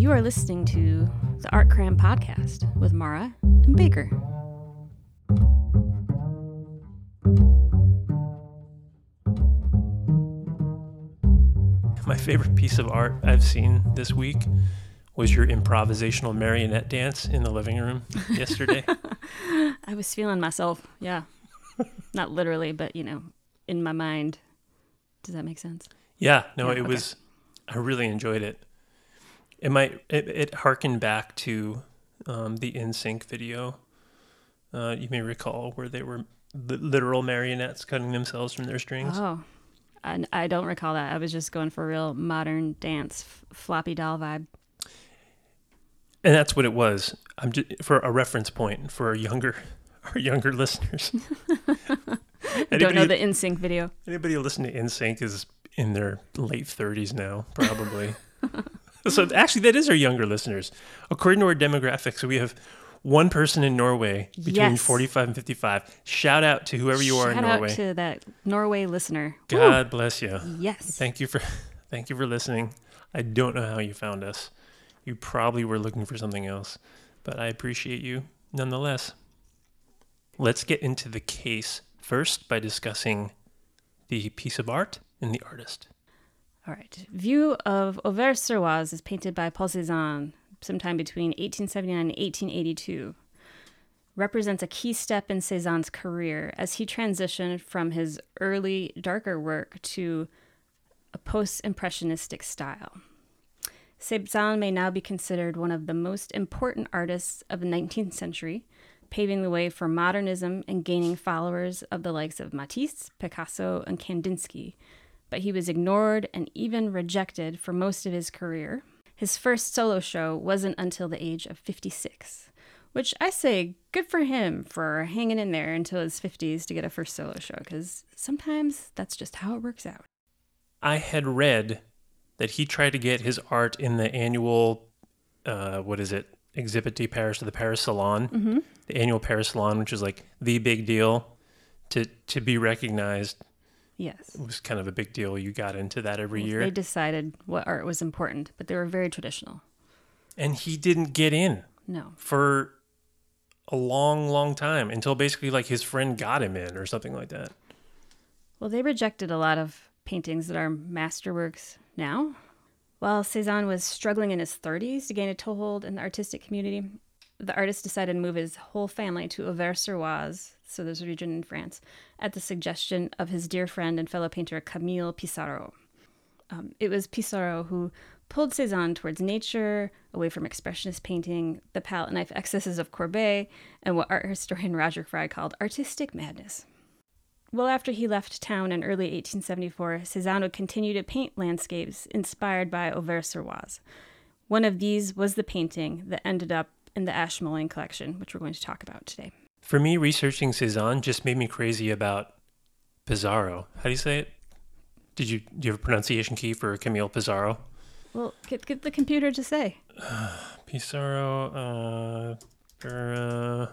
You are listening to the Art Crime podcast with Mara and Baker. My favorite piece of art I've seen this week was your improvisational marionette dance in the living room yesterday. I was feeling myself, yeah. Not literally, but you know, in my mind. Does that make sense? yeah, no, Yeah, it okay. was. I really enjoyed it. It might. It, it harkened back to um, the NSYNC video. Uh, you may recall where they were li- literal marionettes cutting themselves from their strings. Oh, I, I don't recall that. I was just going for a real modern dance f- floppy doll vibe. And that's what it was. I'm just for a reference point for our younger, our younger listeners. don't know the NSYNC video. Anybody who listen to NSYNC is in their late 30s now, probably. so actually, that is our younger listeners. According to our demographics, we have one person in Norway between Yes. 45 and 55. Shout out to whoever you are in Norway. out to that Norway listener. Woo! God bless you. Yes. Thank you for thank you for listening. I don't know how you found us. You probably were looking for something else, but I appreciate you nonetheless. Let's get into the case first by discussing the piece of art and the artist. All right. View of Auvers-sur-Oise is painted by Paul Cézanne sometime between 1879 and 1882. Represents a key step in Cézanne's career as he transitioned from his early darker work to a post-impressionistic style. Cézanne may now be considered one of the most important artists of the 19th century, paving the way for modernism and gaining followers of the likes of Matisse, Picasso, and Kandinsky but he was ignored and even rejected for most of his career. His first solo show wasn't until the age of 56, which I say good for him for hanging in there until his 50s to get a first solo show, because sometimes that's just how it works out. I had read that he tried to get his art in the annual, uh, what is it, Exhibit de Paris to the Paris Salon, the annual Paris Salon, which is like the big deal to to be recognized. Yes. It was kind of a big deal. You got into that every year. They decided what art was important, but they were very traditional. and he didn't get in No. for a long, long time until basically like his friend got him in or something like that. Well, they rejected a lot of paintings that are masterworks now. While Cézanne was struggling in his 30s to gain a toehold in the artistic community, the artist decided to move his whole family to Auvers-sur-Oise, so there's a region in France, at the suggestion of his dear friend and fellow painter Camille Pissarro. Um, it was Pissarro who pulled Cézanne towards nature, away from expressionist painting, the palette knife excesses of Courbet, and what art historian Roger Fry called artistic madness. Well, after he left town in early 1874, Cézanne would continue to paint landscapes inspired by Auvers-sur-Oise. One of these was the painting that ended up in the Ashmolean collection, which we're going to talk about today. For me, researching Cezanne just made me crazy about Pizarro. How do you say it? Did you do you have a pronunciation key for Camille Pizarro? Well, get, get the computer to say. Pizarro, uh, uh,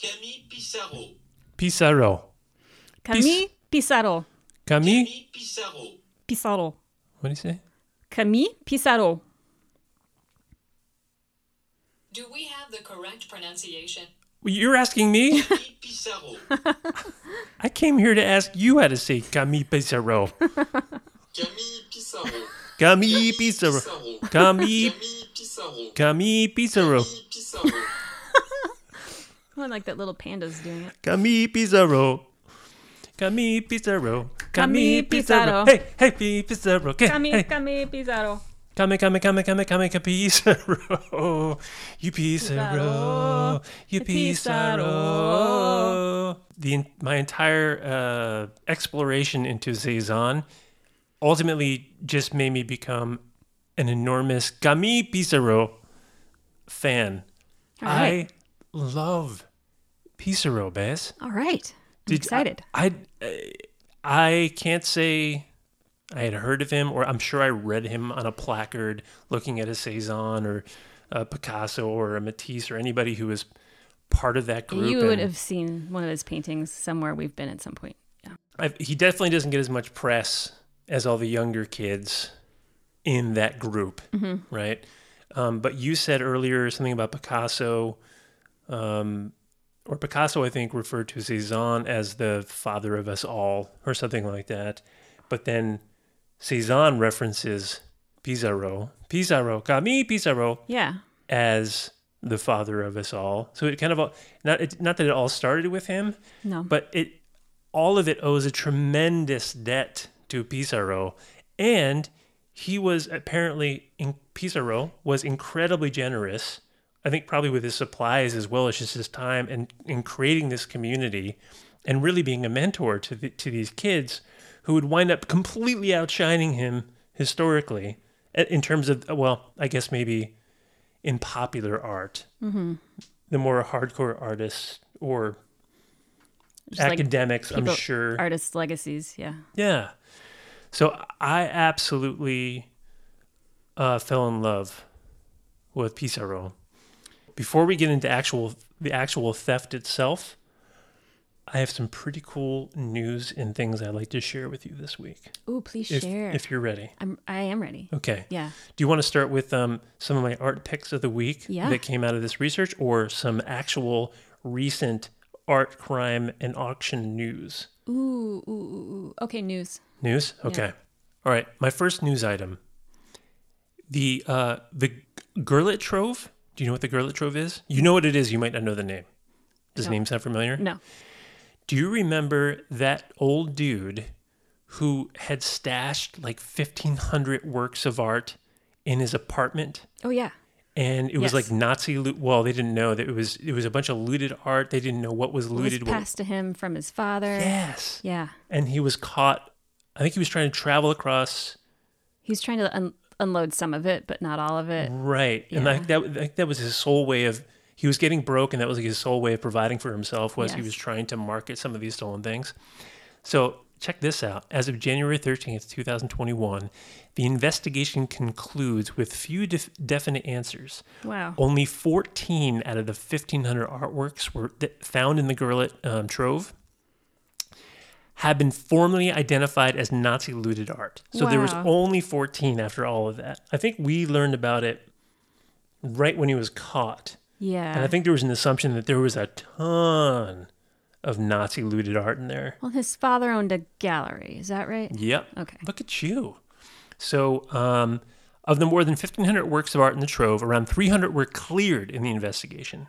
Camille Pizarro. Pizarro. Camille Pizarro. Camille? Pizarro. Pissarro. Pissarro. What do you say? Camille Pissarro. Do we have the correct pronunciation? Well, You're asking me? I came here to ask you how to say Camille Pizarro. Camille Pissarro. Camille Pizarro. Pissarro. Camille, Camille Pissarro. Camille Pizarro. Pissarro. Oh, I like that little panda's doing it. Camille Pizarro. Camille Pizarro. Camille Pizarro. Hey, hey, Pizarro. Okay, Camille, hey. Camille Pissarro. Come, come, come, come, come, come, Pizarro. You Pizarro. You Pizarro. The, my entire uh, exploration into Cezanne ultimately just made me become an enormous Camille Pizarro fan. Right. I love Pizarro, Bess. All right. I'm Did- excited. I, I I can't say I had heard of him, or I'm sure I read him on a placard looking at a Cezanne or a Picasso or a Matisse or anybody who was part of that group. you would and have seen one of his paintings somewhere we've been at some point. Yeah. I've, he definitely doesn't get as much press as all the younger kids in that group, Mm-hmm. right? Um, but you said earlier something about Picasso, um, or Picasso, I think, referred to Cezanne as the father of us all, or something like that. But then Cezanne references Pizarro, Pizarro, Camille Pizarro, Yeah. as the father of us all. So it kind of all, not it, not that it all started with him, No. but it all of it owes a tremendous debt to Pizarro, and he was apparently in Pizarro was incredibly generous. I think probably with his supplies as well as just his time and in creating this community, and really being a mentor to the, to these kids who would wind up completely outshining him historically in terms of well, I guess maybe in popular art. Mm-hmm. The more hardcore artists or Just like academics, I'm sure. Artists' legacies. Yeah. Yeah. So I absolutely uh, fell in love with Pizarro. Before we get into actual the actual theft itself, I have some pretty cool news and things I'd like to share with you this week. Ooh, please If, share. if you're ready. I'm, I am ready. Okay. Yeah. Do you want to start with um, some of my art picks of the week Yeah. that came out of this research or some actual recent art, crime, and auction news? Ooh, ooh, ooh, ooh. Okay, news. News? Okay. All right. My first news item. The uh the Gurlitt Trove. Do you know what the Gurlitt Trove is? You know what it is, you might not know the name. Does the name sound familiar? No. Do you remember that old dude who had stashed like 1500 works of art in his apartment? Oh, yeah. And it was Yes. like Nazi loot. Well, they didn't know that it was it was a bunch of looted art. They didn't know what was It was looted. what- passed to him from his father. yes. Yeah. And he was caught. I think he was trying to travel across He was trying to un- unload some of it, but not all of it. Right, and I think that I that was his sole way of he was getting broke, and that was like his sole way of providing for himself was he was trying to market some of these stolen things. So check this out: as of January thirteenth, two thousand twenty-one, the investigation concludes with few def- definite answers. Wow. Only fourteen out of the fifteen hundred artworks were that found in the Gurlitt um, Trove have been formally identified as Nazi looted art. So there was only 14 after all of that. I think we learned about it right when he was caught. Yeah. And I think there was an assumption that there was a ton of Nazi looted art in there. well, his father owned a gallery. Is that right? Yep. Okay. Look at you. So, um, of the more than 1,500 works of art in the Trove, around 300 were cleared in the investigation,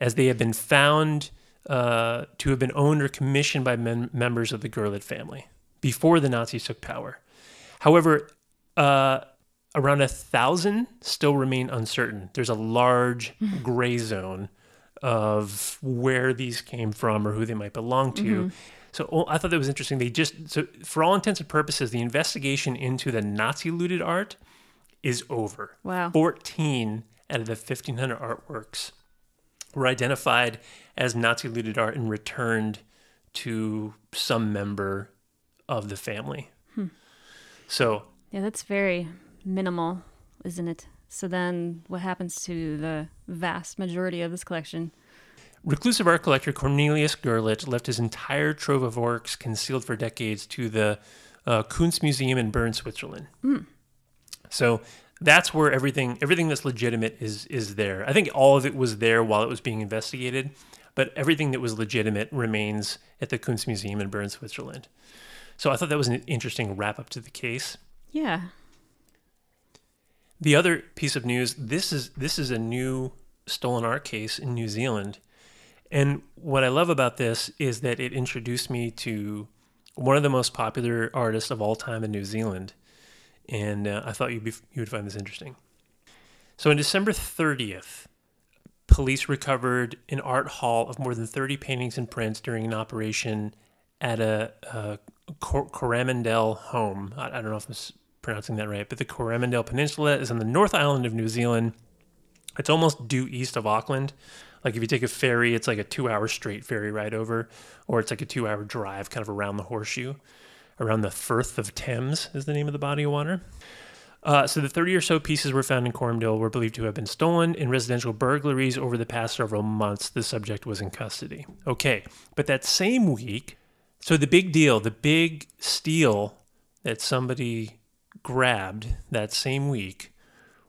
as they have been found uh, to have been owned or commissioned by mem- members of the Gurlitt family before the Nazis took power. However, uh, around a thousand still remain uncertain. There's a large hmm. gray zone of where these came from or who they might belong to. Mm-hmm. So oh, I thought that was interesting. They just so for all intents and purposes, the investigation into the Nazi looted art is over. Wow. 14 out of the 1500 artworks were identified as Nazi looted art and returned to some member of the family. Hmm. So Yeah, that's very minimal, isn't it? So then what happens to the vast majority of this collection? Reclusive art collector Cornelius Gurlitt left his entire trove of works concealed for decades to the uh, Kunstmuseum in Bern, Switzerland. So that's where everything everything that's legitimate is is there. I think all of it was there while it was being investigated, but everything that was legitimate remains at the Kunstmuseum in Bern, Switzerland. So I thought that was an interesting wrap up to the case. Yeah. The other piece of news, this is this is a new stolen art case in New Zealand. And what I love about this is that it introduced me to one of the most popular artists of all time in New Zealand. And uh, I thought you'd be you would find this interesting. So on December 30th, police recovered an art haul of more than 30 paintings and prints during an operation at a, a Cor- Coromandel home. I, I don't know if I'm pronouncing that right, but the Coromandel Peninsula is on the North Island of New Zealand. It's almost due east of Auckland. Like if you take a ferry, it's like a two-hour straight ferry ride over, or it's like a two-hour drive, kind of around the horseshoe, around the Firth of Thames is the name of the body of water. Uh, so the 30 or so pieces were found in Coromdale were believed to have been stolen in residential burglaries over the past several months. The subject was in custody. Okay, but that same week, so the big deal, the big steal that somebody grabbed that same week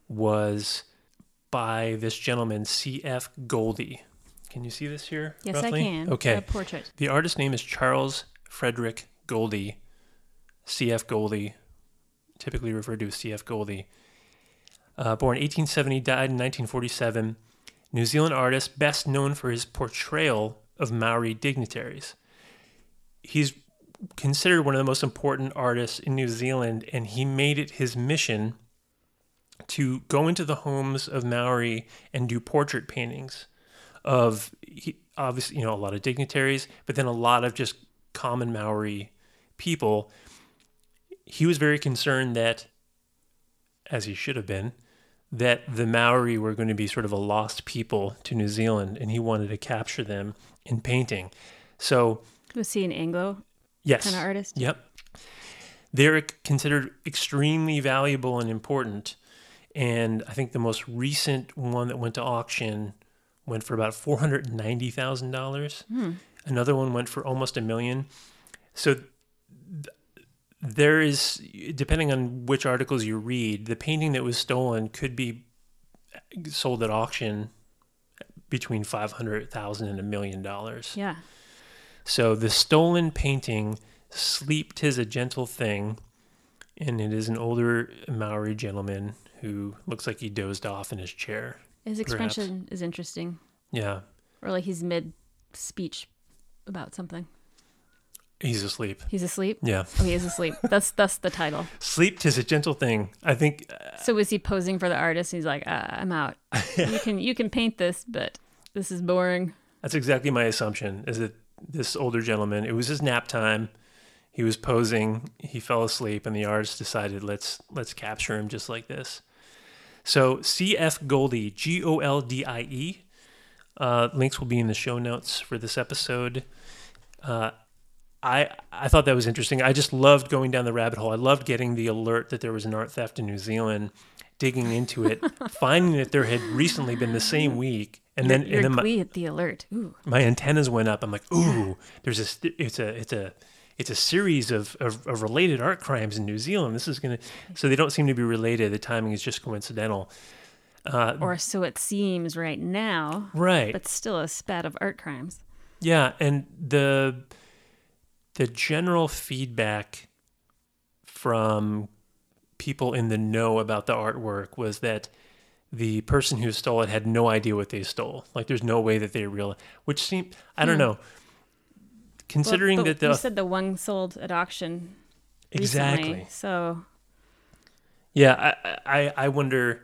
was by this gentleman, C.F. Goldie. Can you see this here? Yes, roughly? I can. Okay. A portrait. The artist's name is Charles Frederick Goldie, C.F. Goldie, typically referred to as C.F. Goldie. Uh, born 1870, died in 1947. New Zealand artist, best known for his portrayal of Maori dignitaries. He's considered one of the most important artists in New Zealand, and he made it his mission to go into the homes of Maori and do portrait paintings of he, obviously you know a lot of dignitaries, but then a lot of just common Maori people. He was very concerned that, as he should have been, that the Maori were going to be sort of a lost people to New Zealand, and he wanted to capture them in painting. So Was he an Anglo yes, kind of artist? Yep. They're considered extremely valuable and important. And I think the most recent one that went to auction went for about $490,000. Hmm. Another one went for almost a million. So th- there is, depending on which articles you read, the painting that was stolen could be sold at auction between 500,000 and a million dollars. Yeah. So the stolen painting, Sleep Tis a Gentle Thing, and it is an older Maori gentleman who looks like he dozed off in his chair. His Perhaps. expression is interesting. Yeah, Or like he's mid speech about something. he's asleep. He's asleep? Yeah. Oh, he is asleep. That's that's the title. Sleep Tis a Gentle Thing. I think, uh, So was he posing for the artist? He's like, uh, I'm out. You can you can paint this, but this is boring. that's exactly my assumption, is that this older gentleman, it was his nap time. He was posing, he fell asleep, and the artist decided, let's let's capture him just like this. So C.F. Goldie, G O L D I E. Uh, links will be in the show notes for this episode. Uh, I I thought that was interesting. I just loved going down the rabbit hole. I loved getting the alert that there was an art theft in New Zealand, digging into it, finding that there had recently been the same week, and then You're and then my, at the alert. Ooh. my antennas went up. I'm like, ooh, there's a it's a it's a it's a series of, of, of related art crimes in New Zealand. This is gonna so they don't seem to be related. The timing is just coincidental. Uh, Or so it seems right now. right. But still a spat of art crimes. Yeah, and the the general feedback from people in the know about the artwork was that the person who stole it had no idea what they stole. Like there's no way that they real which seemed I don't Hmm. know. Considering Well, that the you said the one sold at auction exactly. recently. So Yeah, I, I, I wonder,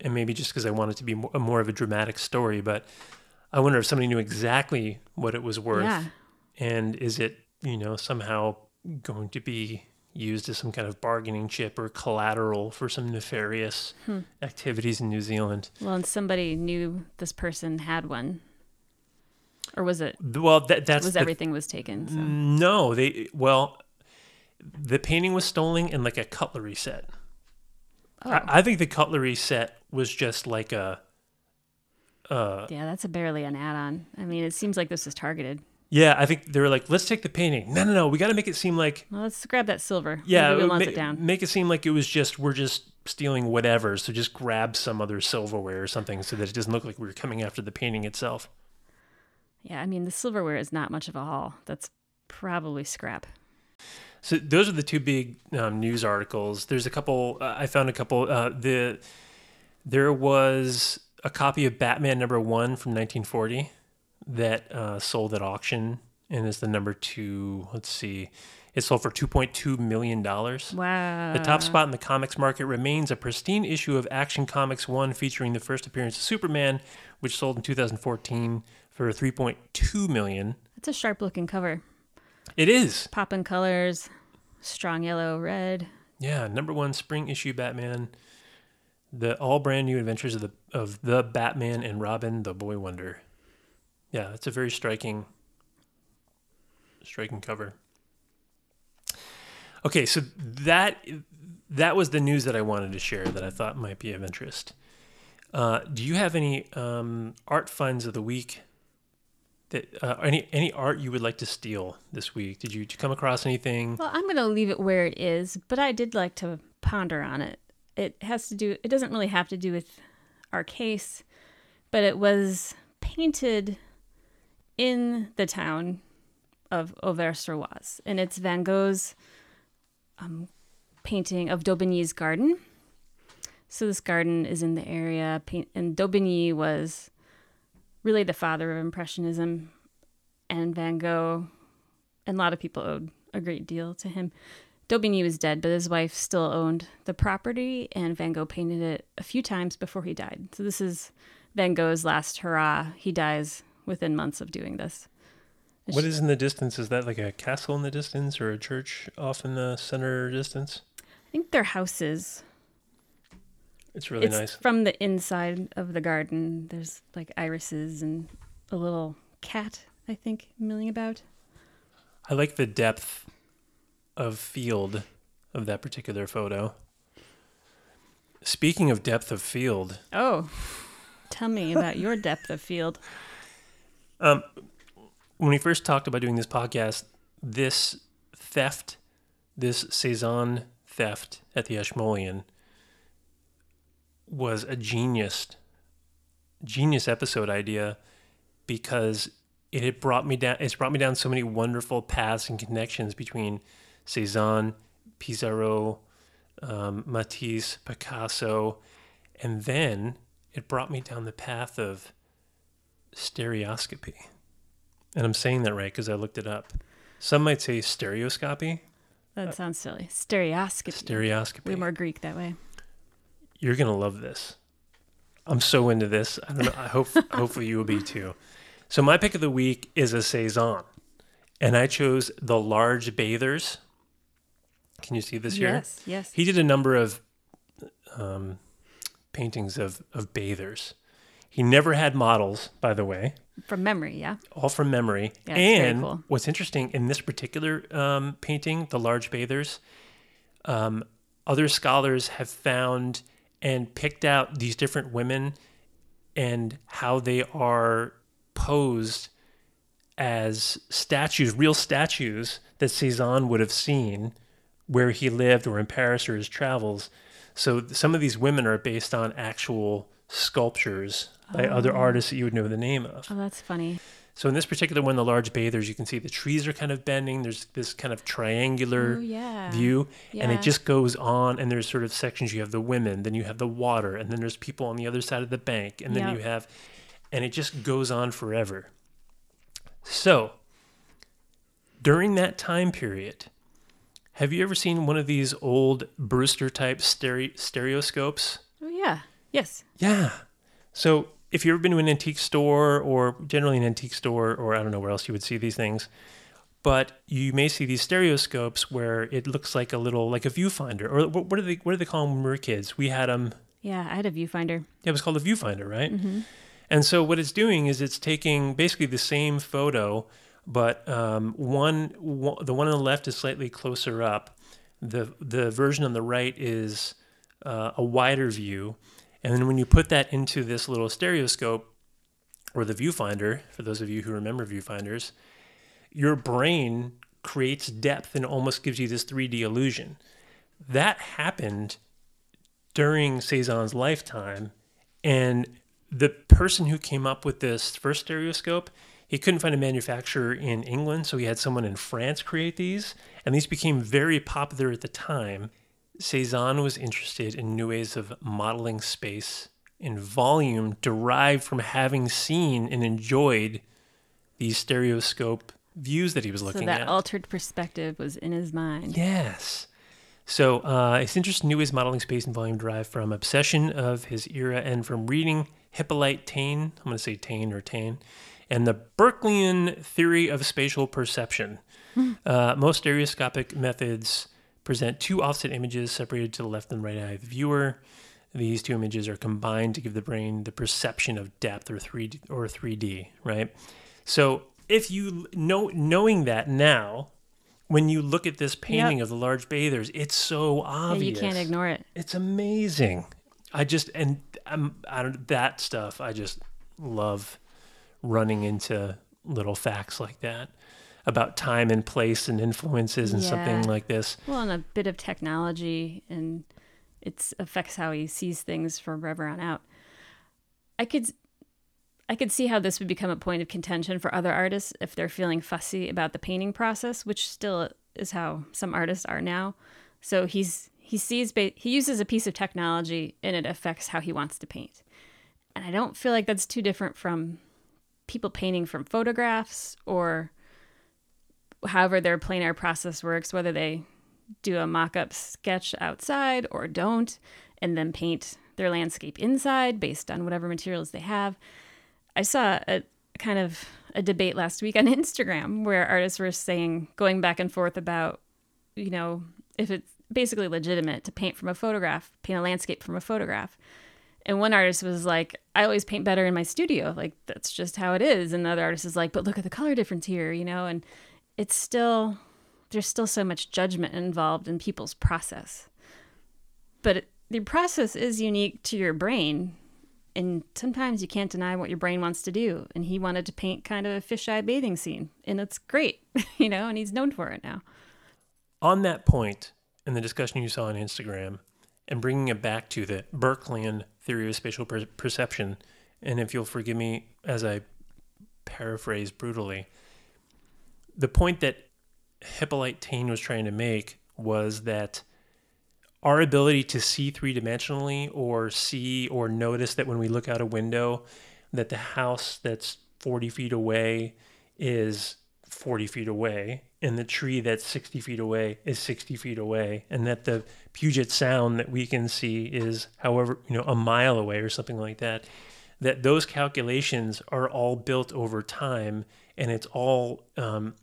and maybe just because I want it to be more, more of a dramatic story, but I wonder if somebody knew exactly what it was worth, yeah. and is it, you know, somehow going to be used as some kind of bargaining chip or collateral for some nefarious Hmm. activities in New Zealand? Well, and somebody knew this person had one. Or was it Well, that that's was the- everything was taken? So. No, they well, the painting was stolen in like a cutlery set. Oh. I, I think the cutlery set was just like a. Uh, yeah, that's a barely an add-on. I mean, it seems like this is targeted. Yeah, I think they were like, let's take the painting. No, no, no. We got to make it seem like, Well, let's grab that silver. yeah, Maybe we ma- it down. make it seem like it was just, we're just stealing whatever. So just grab some other silverware or something so that it doesn't look like we're coming after the painting itself. Yeah, I mean, the silverware is not much of a haul. That's probably scrap. So those are the two big um, news articles. There's a couple, uh, I found a couple. Uh, the There was a copy of Batman number one from 1940 that uh, sold at auction and is the number two. Let's see. It sold for $2.2 million. Wow. The top spot in the comics market remains a pristine issue of Action Comics 1 featuring the first appearance of Superman, which sold in 2014 for 3.2 million. It's a sharp-looking cover. It is. Popping colors, strong yellow, red. Yeah, number 1 spring issue Batman. The all brand new adventures of the of the Batman and Robin, the Boy Wonder. Yeah, it's a very striking striking cover. Okay, so that that was the news that I wanted to share that I thought might be of interest. Uh, do you have any um, art finds of the week? That uh, any any art you would like to steal this week? Did you, did you come across anything? Well, I'm going to leave it where it is, but I did like to ponder on it. It has to do, it doesn't really have to do with our case, but it was painted in the town of Auvers-sur-Oise, and it's Van Gogh's um, painting of Daubigny's garden. So this garden is in the area, and Daubigny was really the father of Impressionism, and Van Gogh, and a lot of people owed a great deal to him. Daubigny was dead, but his wife still owned the property, and Van Gogh painted it a few times before he died. So this is Van Gogh's last hurrah. He dies within months of doing this. It's What is in the distance? Is that like a castle in the distance or a church off in the center distance? I think they're houses. It's really it's nice. from the inside of the garden. There's like irises and a little cat, I think, milling about. I like the depth of field of that particular photo. Speaking of depth of field, Oh, tell me about your depth of field. um, when we first talked about doing this podcast, this theft, this Cezanne theft at the Ashmolean was a genius, genius episode idea because it had brought me down. It's brought me down so many wonderful paths and connections between Cezanne, Pizarro, um, Matisse, Picasso, and then it brought me down the path of stereoscopy. And I'm saying that right because I looked it up. Some might say stereoscopy, That sounds silly. Stereoscopy. stereoscopy. Way more Greek that way. You're gonna love this. I'm so into this. I don't know. I hope hopefully you will be too. So my pick of the week is a Cezanne, and I chose the large bathers. Can you see this here? Yes, yes. He did a number of um, paintings of of bathers. He never had models, by the way, From memory, yeah. all from memory. Yeah, and cool. what's interesting in this particular um, painting, the large bathers, um, other scholars have found and picked out these different women and how they are posed as statues, real statues that Cezanne would have seen where he lived or in Paris or his travels. So some of these women are based on actual sculptures by other oh. artists that you would know the name of. Oh, that's funny. So in this particular one, the large bathers, you can see the trees are kind of bending. There's this kind of triangular Oh, yeah. view, and it just goes on. And there's sort of sections. You have the women, then you have the water, and then there's people on the other side of the bank, and then Yep. you have, and it just goes on forever. So during that time period, have you ever seen one of these old Brewster type stere- stereoscopes? Oh, yeah. Yes. Yeah. So if you've ever been to an antique store or generally an antique store or I don't know where else you would see these things, but you may see these stereoscopes where it looks like a little like a viewfinder or what, do they what do they call them when we were kids? We had them. Yeah, I had a viewfinder. Yeah, it was called a viewfinder, right? And so what it's doing is it's taking basically the same photo, but um, one, one the one on the left is slightly closer up. The the version on the right is uh, a wider view, and then when you put that into this little stereoscope or the viewfinder, for those of you who remember viewfinders, your brain creates depth and almost gives you this 3D illusion. That happened during Cezanne's lifetime, and the person who came up with this first stereoscope, he couldn't find a manufacturer in England, so he had someone in France create these, and these became very popular at the time. Cezanne was interested in new ways of modeling space and volume derived from having seen and enjoyed these stereoscope views that he was looking at. So that at. altered perspective was in his mind. Yes. So uh, his interest in new ways of modeling space and volume derived from obsession of his era and from reading Hippolyte Taine. I'm going to say Taine or Taine. And the Berkeleyan theory of spatial perception. Uh, most stereoscopic methods present two offset images separated to the left and right eye of the viewer. These two images are combined to give the brain the perception of depth or 3D, or 3D, right? So if you know knowing that now, when you look at this painting Yep. of the large bathers, it's so Yeah, obvious. you can't ignore it. It's amazing. I just and I'm I don't that stuff. I just love running into little facts like that about time and place and influences and something like this. Well, and a bit of technology, and it affects how he sees things from forever on out. I could I could see how this would become a point of contention for other artists if they're feeling fussy about the painting process, which still is how some artists are now. So he's he sees he uses a piece of technology and it affects how he wants to paint. And I don't feel like that's too different from people painting from photographs or however their plein air process works, whether they do a mock up sketch outside or don't, and then paint their landscape inside based on whatever materials they have. I saw a kind of a debate last week on Instagram where artists were saying, going back and forth about, you know, if it's basically legitimate to paint from a photograph, paint a landscape from a photograph. And one artist was like, I always paint better in my studio. Like, that's just how it is. And the other artist is like, but look at the color difference here, you know? And it's still, there's still so much judgment involved in people's process. But it, the process is unique to your brain. And sometimes you can't deny what your brain wants to do. And he wanted to paint kind of a fisheye bathing scene. And it's great, you know, and he's known for it now. On that point, in the discussion you saw on Instagram, and bringing it back to the Berkeleyan theory of spatial per- perception, and if you'll forgive me as I paraphrase brutally, the point that Hippolyte Taine was trying to make was that our ability to see three dimensionally or see or notice that when we look out a window that the house that's 40 feet away is 40 feet away and the tree that's 60 feet away is 60 feet away and that the Puget Sound that we can see is however you know a mile away or something like that that those calculations are all built over time and it's all um,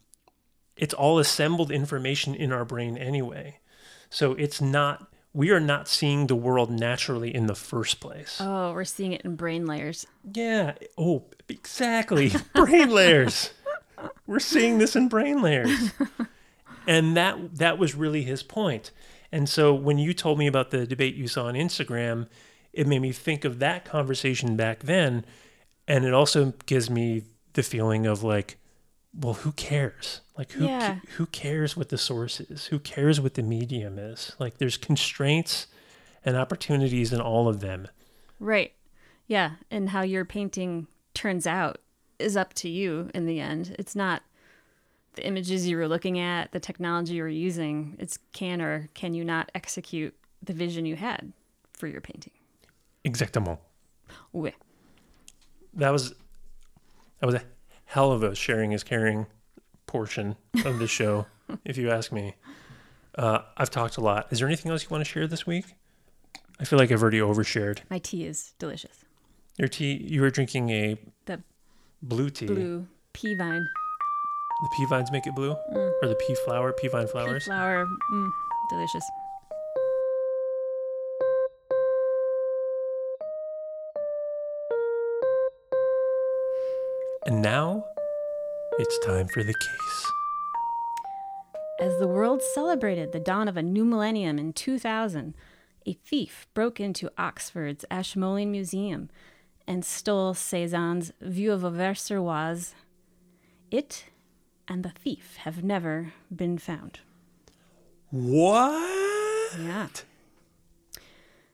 it's all assembled information in our brain anyway so it's not we are not seeing the world naturally in the first place Oh, we're seeing it in brain layers. yeah. Oh, exactly. brain layers. We're seeing this in brain layers. And that that was really his point. And so when you told me about the debate you saw on Instagram, it made me think of that conversation back then. And it also gives me the feeling of like, well, who cares? Like who Yeah. who cares what the source is? Who cares what the medium is? Like there's constraints and opportunities in all of them. Right. Yeah. And how your painting turns out is up to you in the end. It's not the images you were looking at, the technology you were using. It's can or can you not execute the vision you had for your painting. Exactement. Ouais. that was that was a hell of a sharing is caring portion of the show, if you ask me. Uh, I've talked a lot. Is there anything else you want to share this week? I feel like I've already overshared. My tea is delicious. Your tea. You were drinking a The blue tea. blue pea vine. The pea vines make it blue, or the pea flower, pea vine flowers. Pea flower. Mm, delicious. Now, it's time for the case. As the world celebrated the dawn of a new millennium in 2000, a thief broke into Oxford's Ashmolean Museum and stole Cézanne's View of Auvers-sur-Oise. It and the thief have never been found. What? Yeah.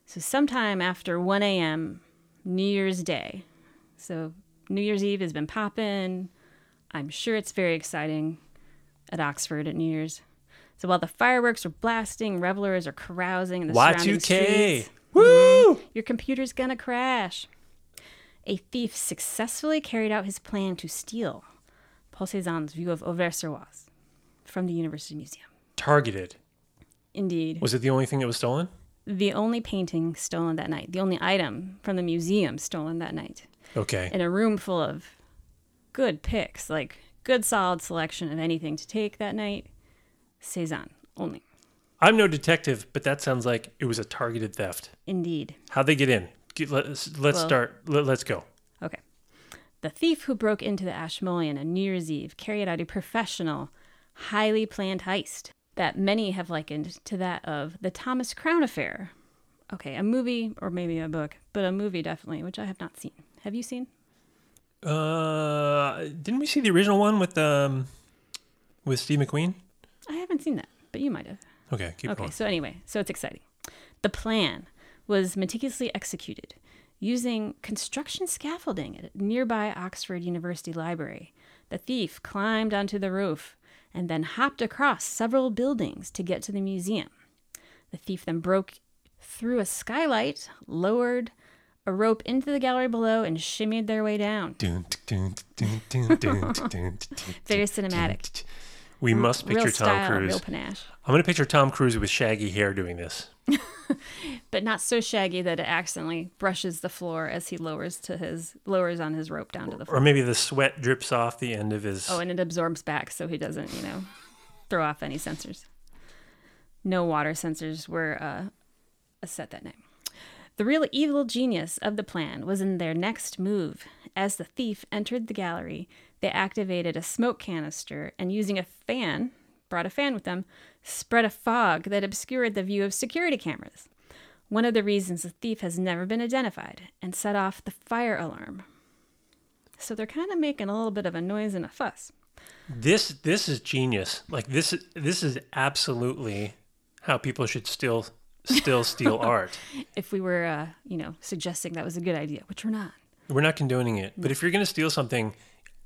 So, sometime after 1 a.m., New Year's Day. So, New Year's Eve has been popping. I'm sure it's very exciting at Oxford at New Year's. So, while the fireworks are blasting, revelers are carousing in the surrounding Y2K. streets, Woo! Mm-hmm. your computer's gonna crash. A thief successfully carried out his plan to steal Paul Cézanne's View of Auvers-sur-Oise from the University Museum. Targeted. Indeed. Was it the only thing that was stolen? the only painting stolen that night, the only item from the museum stolen that night, Okay. in a room full of good picks, like good solid selection of anything to take that night. Cezanne only. I'm no detective, but that sounds like it was a targeted theft. Indeed. How'd they get in? Let's let's Well- start. Let, let's go. Okay. The thief who broke into the Ashmolean on New Year's Eve carried out a professional, highly planned heist that many have likened to that of the Thomas Crown affair. Okay, a movie or maybe a book, but a movie definitely, which I have not seen. Have you seen? Uh, didn't we see the original one with um with Steve McQueen? I haven't seen that, but you might have. Okay, keep Okay, going. so anyway, so it's exciting. The plan was meticulously executed Using construction scaffolding at a nearby Oxford University Library, the thief climbed onto the roof and then hopped across several buildings to get to the museum. The thief then broke through a skylight, lowered a rope into the gallery below, and shimmied their way down. Very cinematic. We must picture real Tom style, Cruise. real panache. I'm going to picture Tom Cruise with shaggy hair doing this. but not so shaggy that it accidentally brushes the floor as he lowers to his lowers on his rope down to the floor. Or maybe the sweat drips off the end of his. Oh, and it absorbs back so he doesn't, you know, throw off any sensors. No water sensors were uh, set that night. The real evil genius of the plan was in their next move. As the thief entered the gallery, they activated a smoke canister and, using a fan, brought a fan with them, spread a fog that obscured the view of security cameras. One of the reasons the thief has never been identified and set off the fire alarm. So they're kind of making a little bit of a noise and a fuss. This this is genius. Like this this is absolutely how people should still still steal art. if we were, uh, you know, suggesting that was a good idea, which we're not. We're not condoning it, but if you're going to steal something,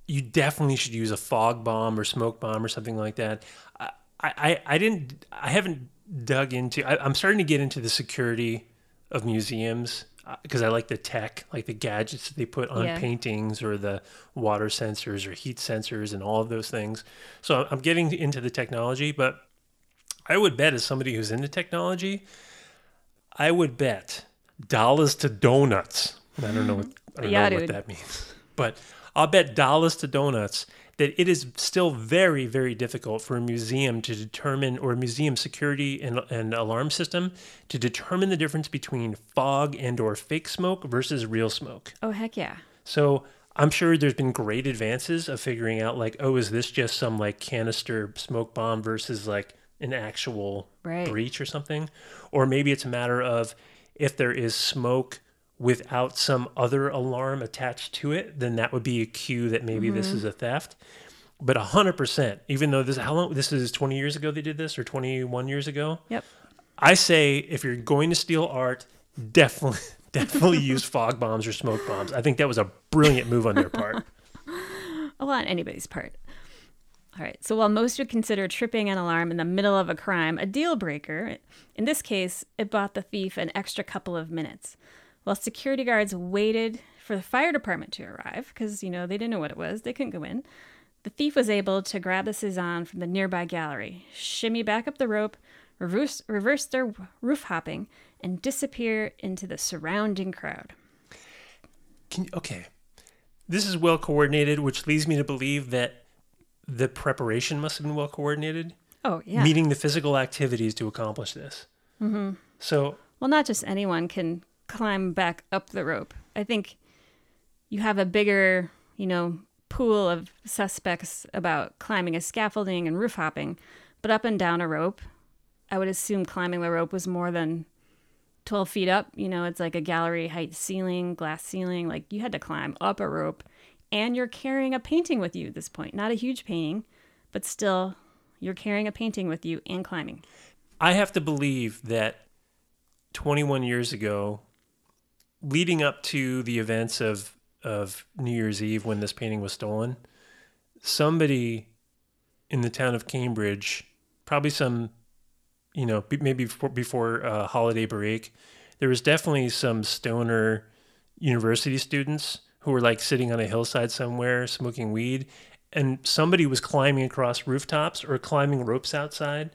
you definitely should use a fog bomb or smoke bomb or something like that. I I, I didn't I haven't dug into. I, I'm starting to get into the security of museums because I like the tech, like the gadgets that they put on Yeah. paintings or the water sensors or heat sensors and all of those things. So I'm getting into the technology, but I would bet as somebody who's into technology, I would bet dollars to donuts. I don't know what I don't Yeah, know dude. what that means, but I'll bet dollars to donuts that it is still very, very difficult for a museum to determine, or a museum security and, and alarm system to determine the difference between fog and or fake smoke versus real smoke. Oh, heck yeah. So I'm sure there's been great advances of figuring out like, oh, is this just some like canister smoke bomb versus like an actual Right. breach or something? Or maybe it's a matter of if there is smoke without some other alarm attached to it, then that would be a cue that maybe this mm-hmm. is a theft. But hundred percent, even though this how long this is 20 years ago they did this or 21 years ago, Yep. I say if you're going to steal art, definitely definitely use fog bombs or smoke bombs. I think that was a brilliant move on their part. Well, on anybody's part. All right. So while most would consider tripping an alarm in the middle of a crime a deal breaker, in this case, it bought the thief an extra couple of minutes. While security guards waited for the fire department to arrive, because, you know, they didn't know what it was, they couldn't go in, the thief was able to grab the Cezanne from the nearby gallery, shimmy back up the rope, reverse, reverse their roof hopping, and disappear into the surrounding crowd. Can okay. This is well coordinated, which leads me to believe that the preparation must have been well coordinated, Oh, yeah. meeting the physical activities to accomplish this. Mm-hmm. So Well, not just anyone can climb back up the rope. I think you have a bigger, you know, pool of suspects about climbing a scaffolding and roof hopping, but up and down a rope, I would assume climbing the rope was more than 12 feet up. You know, it's like a gallery height ceiling, glass ceiling. Like you had to climb up a rope, and you're carrying a painting with you at this point. Not a huge painting, but still, you're carrying a painting with you and climbing. I have to believe that 21 years ago, leading up to the events of of New Year's Eve when this painting was stolen, somebody in the town of Cambridge, probably some, you know, maybe before, before uh, holiday break, there was definitely some stoner university students who were like sitting on a hillside somewhere smoking weed, and somebody was climbing across rooftops or climbing ropes outside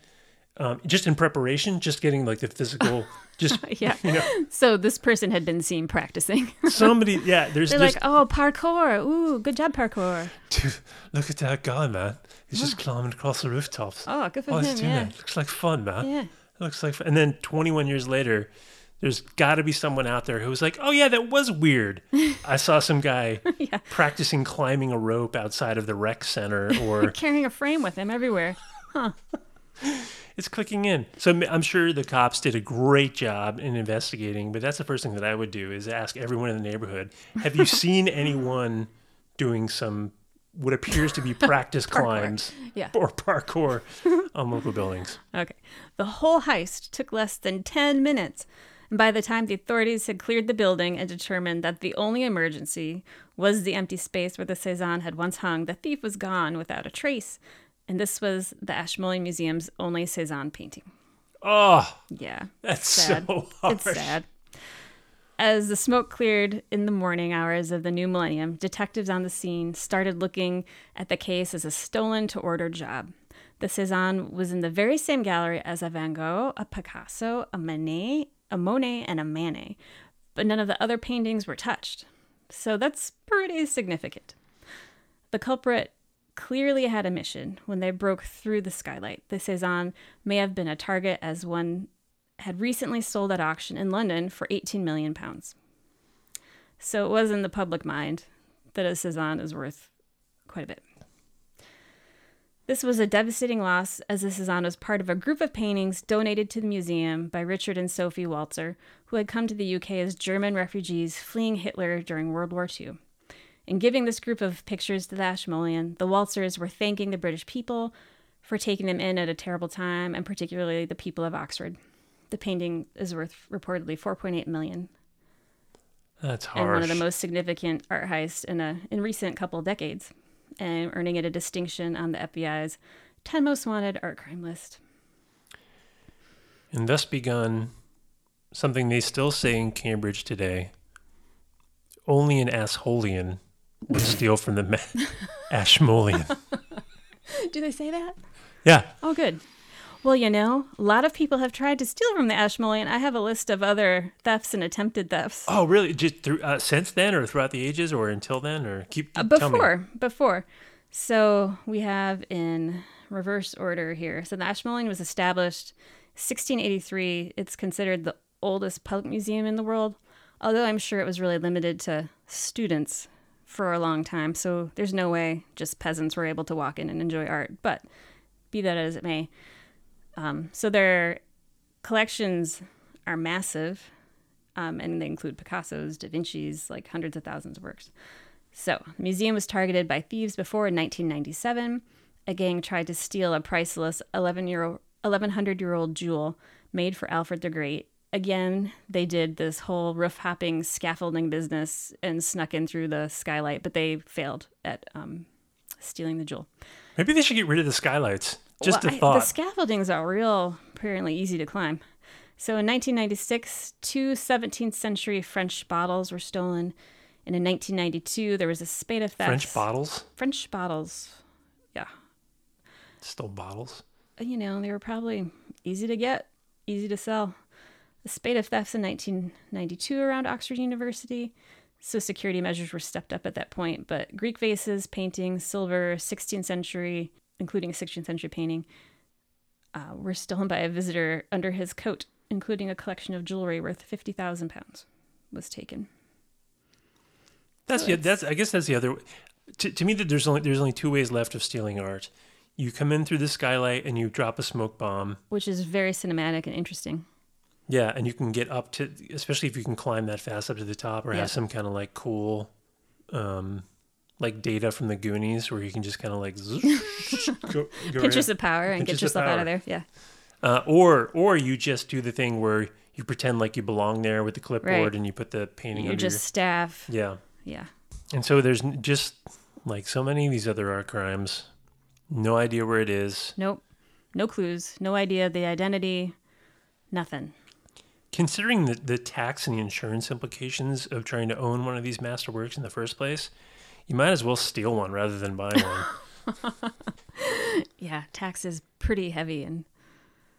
um, just in preparation, just getting like the physical, just Yeah. you know, So this person had been seen practicing. somebody, yeah. There's, They're there's like, oh, parkour. Ooh, good job, parkour. Dude, look at that guy, man. He's just climbing across the rooftops. Oh, good for Oh, him. doing Yeah. that. Looks like fun, man. Yeah. Looks like fun. And then 21 years later, there's got to be someone out there who was like, "Oh yeah, that was weird." I saw some guy Yeah. practicing climbing a rope outside of the rec center, or Carrying a frame with him everywhere. it's clicking in. So I'm- I'm sure the cops did a great job in investigating. But that's the first thing that I would do is ask everyone in the neighborhood: Have you seen anyone doing some what appears to be practice climbs Yeah. or parkour on local buildings? Okay. The whole heist took less than 10 minutes And by the time the authorities had cleared the building and determined that the only emergency was the empty space where the Cezanne had once hung, the thief was gone without a trace. And this was the Ashmolean Museum's only Cezanne painting. Oh, Yeah. that's sad. so harsh. It's sad. As the smoke cleared in the morning hours of the new millennium, detectives on the scene started looking at the case as a stolen to order job. The Cezanne was in the very same gallery as a Van Gogh, a Picasso, a Manet, a Monet, and a Manet, but none of the other paintings were touched. So that's pretty significant. The culprit clearly had a mission when they broke through the skylight. The Cezanne may have been a target as one had recently sold at auction in London for 18 million pounds. So it was in the public mind that a Cezanne is worth quite a bit. This was a devastating loss as the Cezanne was part of a group of paintings donated to the museum by Richard and Sophie Walzer, who had come to the UK as German refugees fleeing Hitler during World War II. In giving this group of pictures to the Ashmolean, the Walzers were thanking the British people for taking them in at a terrible time, and particularly the people of Oxford. The painting is worth reportedly 4.8 million, That's and one of the most significant art heists in a in recent couple decades, and earning it a distinction on the FBI's 10 most wanted art crime list. and thus begun something they still say in Cambridge today. Only an assholean would steal from the ma- Ashmolean. Do they say that? Yeah. Oh, good. Well, you know, a lot of people have tried to steal from the Ashmolean. I have a list of other thefts and attempted thefts. Oh, really? Just through uh, since then, or throughout the ages, or until then, or keep Uh, tell me. before, before. So we have in reverse order here. So the Ashmolean was established 1683. It's considered the oldest public museum in the world, although I'm sure it was really limited to students for a long time. So there's no way just peasants were able to walk in and enjoy art. But be that as it may, um, so their collections are massive, um, and they include Picasso's, Da Vinci's, like hundreds of thousands of works. So, the museum was targeted by thieves before in 1997. A gang tried to steal a priceless 11 year 1100 year old jewel made for Alfred the Great. Again, they did this whole roof hopping scaffolding business and snuck in through the skylight, but they failed at um, stealing the jewel. Maybe they should get rid of the skylights. Just Well, a I- thought. the scaffoldings are real, apparently easy to climb. So in 1996, two 17th century French bottles were stolen. And in 1992, there was a spate of thefts. French bottles, French bottles. Yeah. still bottles. Uh, you know, they were probably easy to get, easy to sell. A spate of thefts in 1992 around Oxford University. So security measures were stepped up at that point. But Greek vases, paintings, silver, 16th century, including a 16th century painting, uh, were stolen by a visitor under his coat, including a collection of jewelry worth 50,000 pounds was taken. That's So yeah. That's I guess that's the other. To, to me, that there's only there's only two ways left of stealing art. You come in through the skylight and you drop a smoke bomb. Which is very cinematic and interesting. Yeah, and you can get up to, especially if you can climb that fast up to the top, or Yeah. have some kind of like cool, um, like data from the Goonies, where you can just kind of like zoom, go, go Pinches of power and Pinches get yourself out of there. Yeah. uh, or or you just do the thing where you pretend like you belong there with the clipboard Right. and you put the painting You're under just staff. yeah. Yeah. And so there's just like so many of these other art crimes, no idea where it is. Nope. No clues. No idea the identity. Nothing. Considering the, the tax and the insurance implications of trying to own one of these masterworks in the first place, you might as well steal one rather than buy one. Yeah, tax is pretty heavy and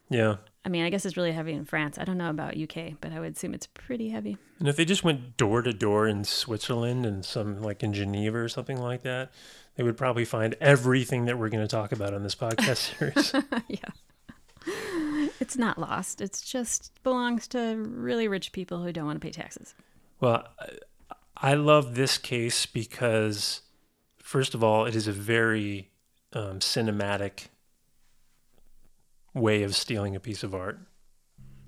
yeah. I mean, I guess it's really heavy in France. I don't know about UK, but I would assume it's pretty heavy. And if they just went door to door in Switzerland and some like in Geneva or something like that, they would probably find everything that we're going to talk about on this podcast series. yeah. It's not lost. It's just belongs to really rich people who don't want to pay taxes. well, I- love this case because, first of all, it is a very um, cinematic way of stealing a piece of art.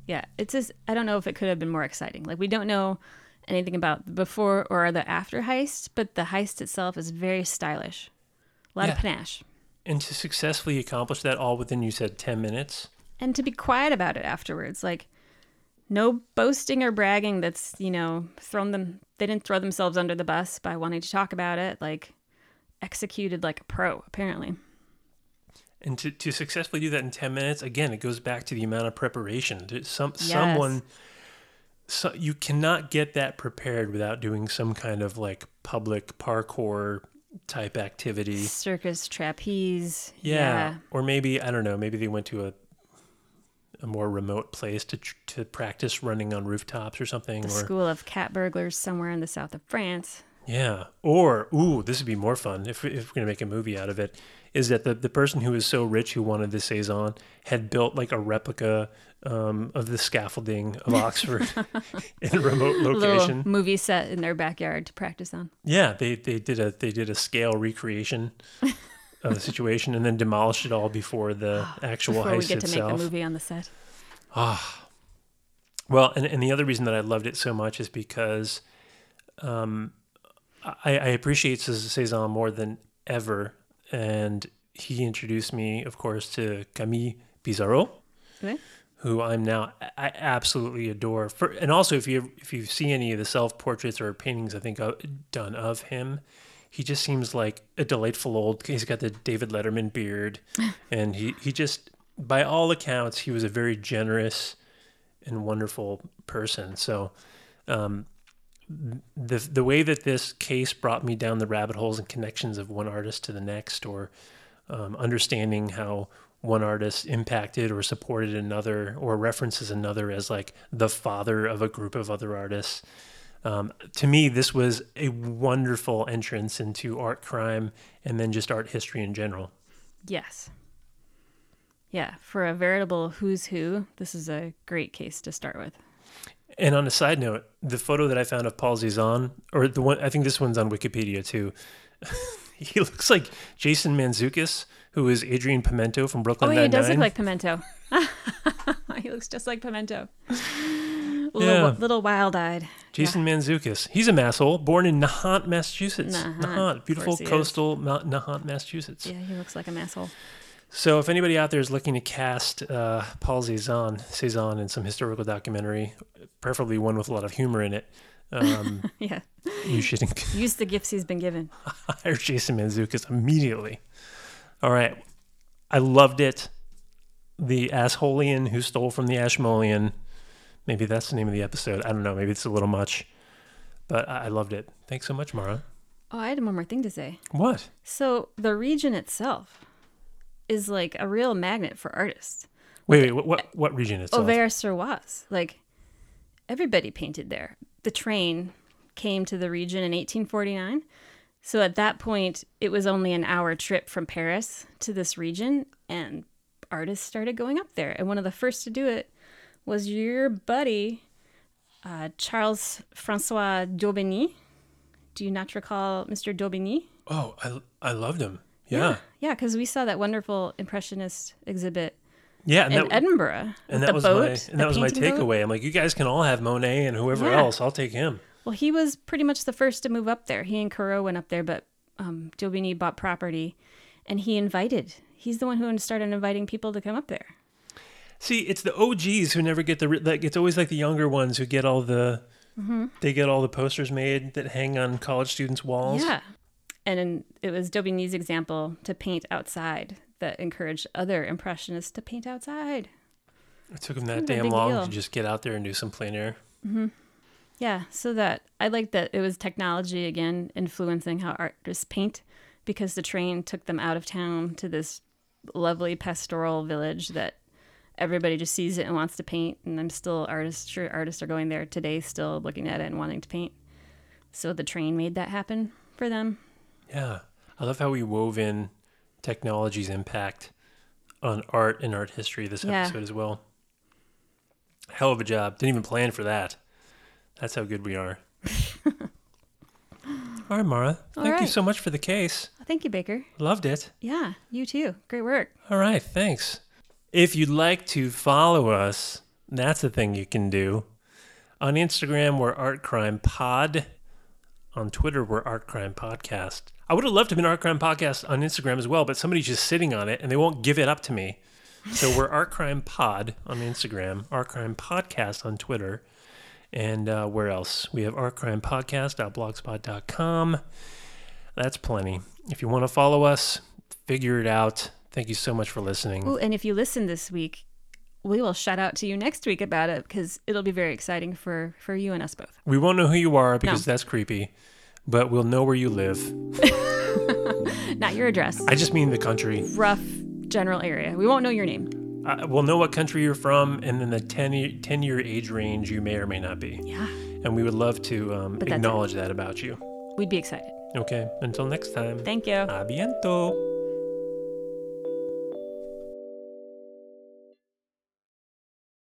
Yeah, it's just I don't know if it could have been more exciting. Like we don't know anything about the before or the after heist, but the heist itself is very stylish. A lot of panache. And to successfully accomplish that all within, you said, 10 minutes. And to be quiet about it afterwards. Like No boasting or bragging that's, you know, thrown them, they didn't throw themselves under the bus by wanting to talk about it. Like, executed like a pro, apparently. And to, to successfully do that in 10 minutes, again, it goes back to the amount of preparation. Some, Yes. Someone, so, you cannot get that prepared without doing some kind of like public parkour type activity. Circus, trapeze. Yeah. Or maybe, I don't know, maybe they went to a, a more remote place to, to practice running on rooftops or something. The or, school of cat burglars somewhere in the south of France. Yeah. Or, ooh, this would be more fun if, if we're going to make a movie out of it. Is that the, the person who was so rich who wanted the Cezanne had built like a replica um, of the scaffolding of Oxford in a remote location? little movie set in their backyard to practice on. Yeah, they, they did a they did a scale recreation of the situation and then demolished it all before the actual Before heist we get to itself. make the movie on the set. Ah, well, and, and the other reason that I loved it so much is because um, I, I appreciate Cezanne more than ever. And he introduced me, of course, to Camille Pissarro, Okay. who I'm now I absolutely adore. For and also, if you if you see any of the self portraits or paintings I think uh, done of him, he just seems like a delightful old. He's got the David Letterman beard, and he he just by all accounts he was a very generous and wonderful person. So. Um, the the way that this case brought me down the rabbit holes and connections of one artist to the next, or um, understanding how one artist impacted or supported another, or references another as like the father of a group of other artists. Um, to me, this was a wonderful entrance into art crime and then just art history in general. Yes. Yeah, for a veritable who's who, this is a great case to start with. And on a side note, the photo that I found of Paul Cezanne, or the one I think this one's on Wikipedia too. he looks like Jason Mantzoukas, who is Adrian Pimento from Brooklyn Oh, he does look like Pimento. he looks just like Pimento. A little, Yeah. little wild-eyed. Jason Mantzoukas. He's a masshole, born in Nahant, Massachusetts. Nahant, Nahant, beautiful course he is. coastal Nahant, Massachusetts. Yeah, he looks like a asshole. So if anybody out there is looking to cast uh, Paul Cezanne, Cezanne in some historical documentary, preferably one with a lot of humor in it, um, Yeah, you should use the gifts he's been given. hire Jason Mantzoukas immediately. All right. I loved it. The Assholean who stole from the Ashmolean. Maybe that's the name of the episode. I don't know. Maybe it's a little much. But I I loved it. Thanks so much, Mara. Oh, I had one more thing to say. What? So the region itself is like a real magnet for artists. Wait, wait. What, what, what region itself? Auvers-sur-Oise. Like everybody painted there. The train came to the region in 1849. So at that point, it was only an hour trip from Paris to this region, and artists started going up there. And one of the first to do it was your buddy, uh, Charles Francois Daubigny. Do you not recall Mr. Daubigny? Oh, I, I loved him. Yeah. Yeah, because we saw that wonderful Impressionist exhibit Yeah. in that, Edinburgh. and that was boat, my and that was my painting boat. takeaway. I'm like, you guys can all have Monet and whoever Yeah. else. I'll take him. Well, he was pretty much the first to move up there. He and Corot went up there, but um, Daubigny bought property, and he invited. He's the one who started inviting people to come up there. See, it's the OGs who never get the. Like, it's always like the younger ones who get all the. Mm-hmm. They get all the posters made that hang on college students' walls. Yeah, and it was Daubigny's example to paint outside that encouraged other impressionists to paint outside. It took them that damn long deal. to just get out there and do some plein air. Yeah, so that I like that it was technology again influencing how artists paint because the train took them out of town to this lovely pastoral village that everybody just sees it and wants to paint and I'm still artists sure artists are going there today still looking at it and wanting to paint. So the train made that happen for them. Yeah, I love how we wove in technology's impact on art and art history this Yeah. episode as well. Hell of a job. Didn't even plan for that. That's how good we are. all right, Mara. All Thank you so much for the case. Thank you, Baker. Loved it. Yeah, you too. Great work. All right, thanks. If you'd like to follow us, that's a thing you can do. On Instagram, we're Art Crime Pod. On Twitter, we're Art Crime Podcast. I would have loved to have been Art Crime Podcast on Instagram as well, but somebody's just sitting on it and they won't give it up to me. So we're Art Crime Pod on Instagram, Art Crime Podcast on Twitter, and uh, where else? We have Art Crime artcrimepodcast.blogspot.com. That's plenty. If you want to follow us, figure it out. Thank you so much for listening. Ooh, and if you listen this week, we will shout out to you next week about it because it'll be very exciting for for you and us both. We won't know who you are because No. that's creepy, but we'll know where you live. Not your address. I just mean the country. Rough general area. We won't know your name. Uh, we'll know what country you're from and then the 10 year, 10 year age range you may or may not be. Yeah. And we would love to um, But that's it. acknowledge that about you. We'd be excited. Okay, until next time. Thank you. A biento.